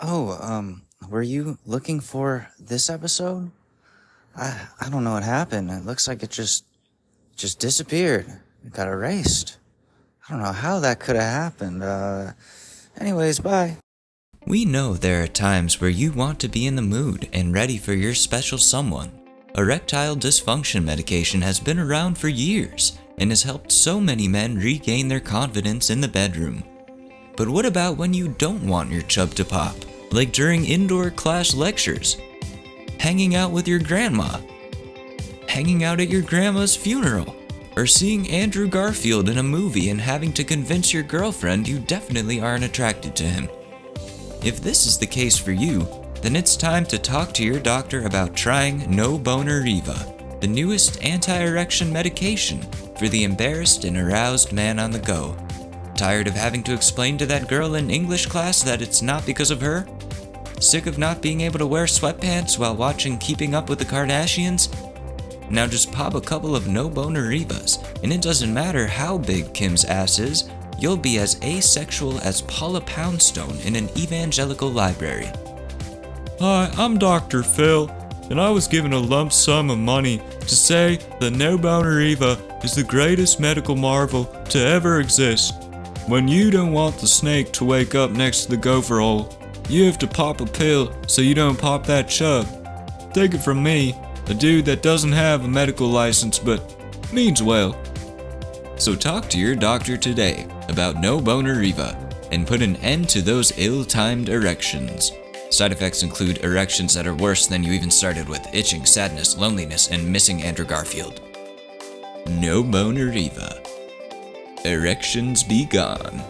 Oh, um, were you looking for this episode? I I don't know what happened. It looks like it just just disappeared. It got erased. I don't know how that could have happened. Uh anyways, bye. We know there are times where you want to be in the mood and ready for your special someone. Erectile dysfunction medication has been around for years and has helped so many men regain their confidence in the bedroom. But what about when you don't want your chub to pop? Like during indoor class lectures, hanging out with your grandma, hanging out at your grandma's funeral, or seeing Andrew Garfield in a movie and having to convince your girlfriend you definitely aren't attracted to him. If this is the case for you, then it's time to talk to your doctor about trying No Boner Riva, the newest anti erection medication for the embarrassed and aroused man on the go. Tired of having to explain to that girl in English class that it's not because of her? Sick of not being able to wear sweatpants while watching Keeping Up with the Kardashians? Now just pop a couple of no boner Rivas, and it doesn't matter how big Kim's ass is, you'll be as asexual as Paula Poundstone in an evangelical library. Hi, I'm Dr. Phil, and I was given a lump sum of money to say that No Boner Riva is the greatest medical marvel to ever exist. When you don't want the snake to wake up next to the gopher hole, you have to pop a pill so you don't pop that chub. Take it from me, a dude that doesn't have a medical license but means well. So talk to your doctor today about No Boner Riva and put an end to those ill timed erections. Side effects include erections that are worse than you even started with itching, sadness, loneliness, and missing Andrew Garfield. No Boner Riva. Erections be gone.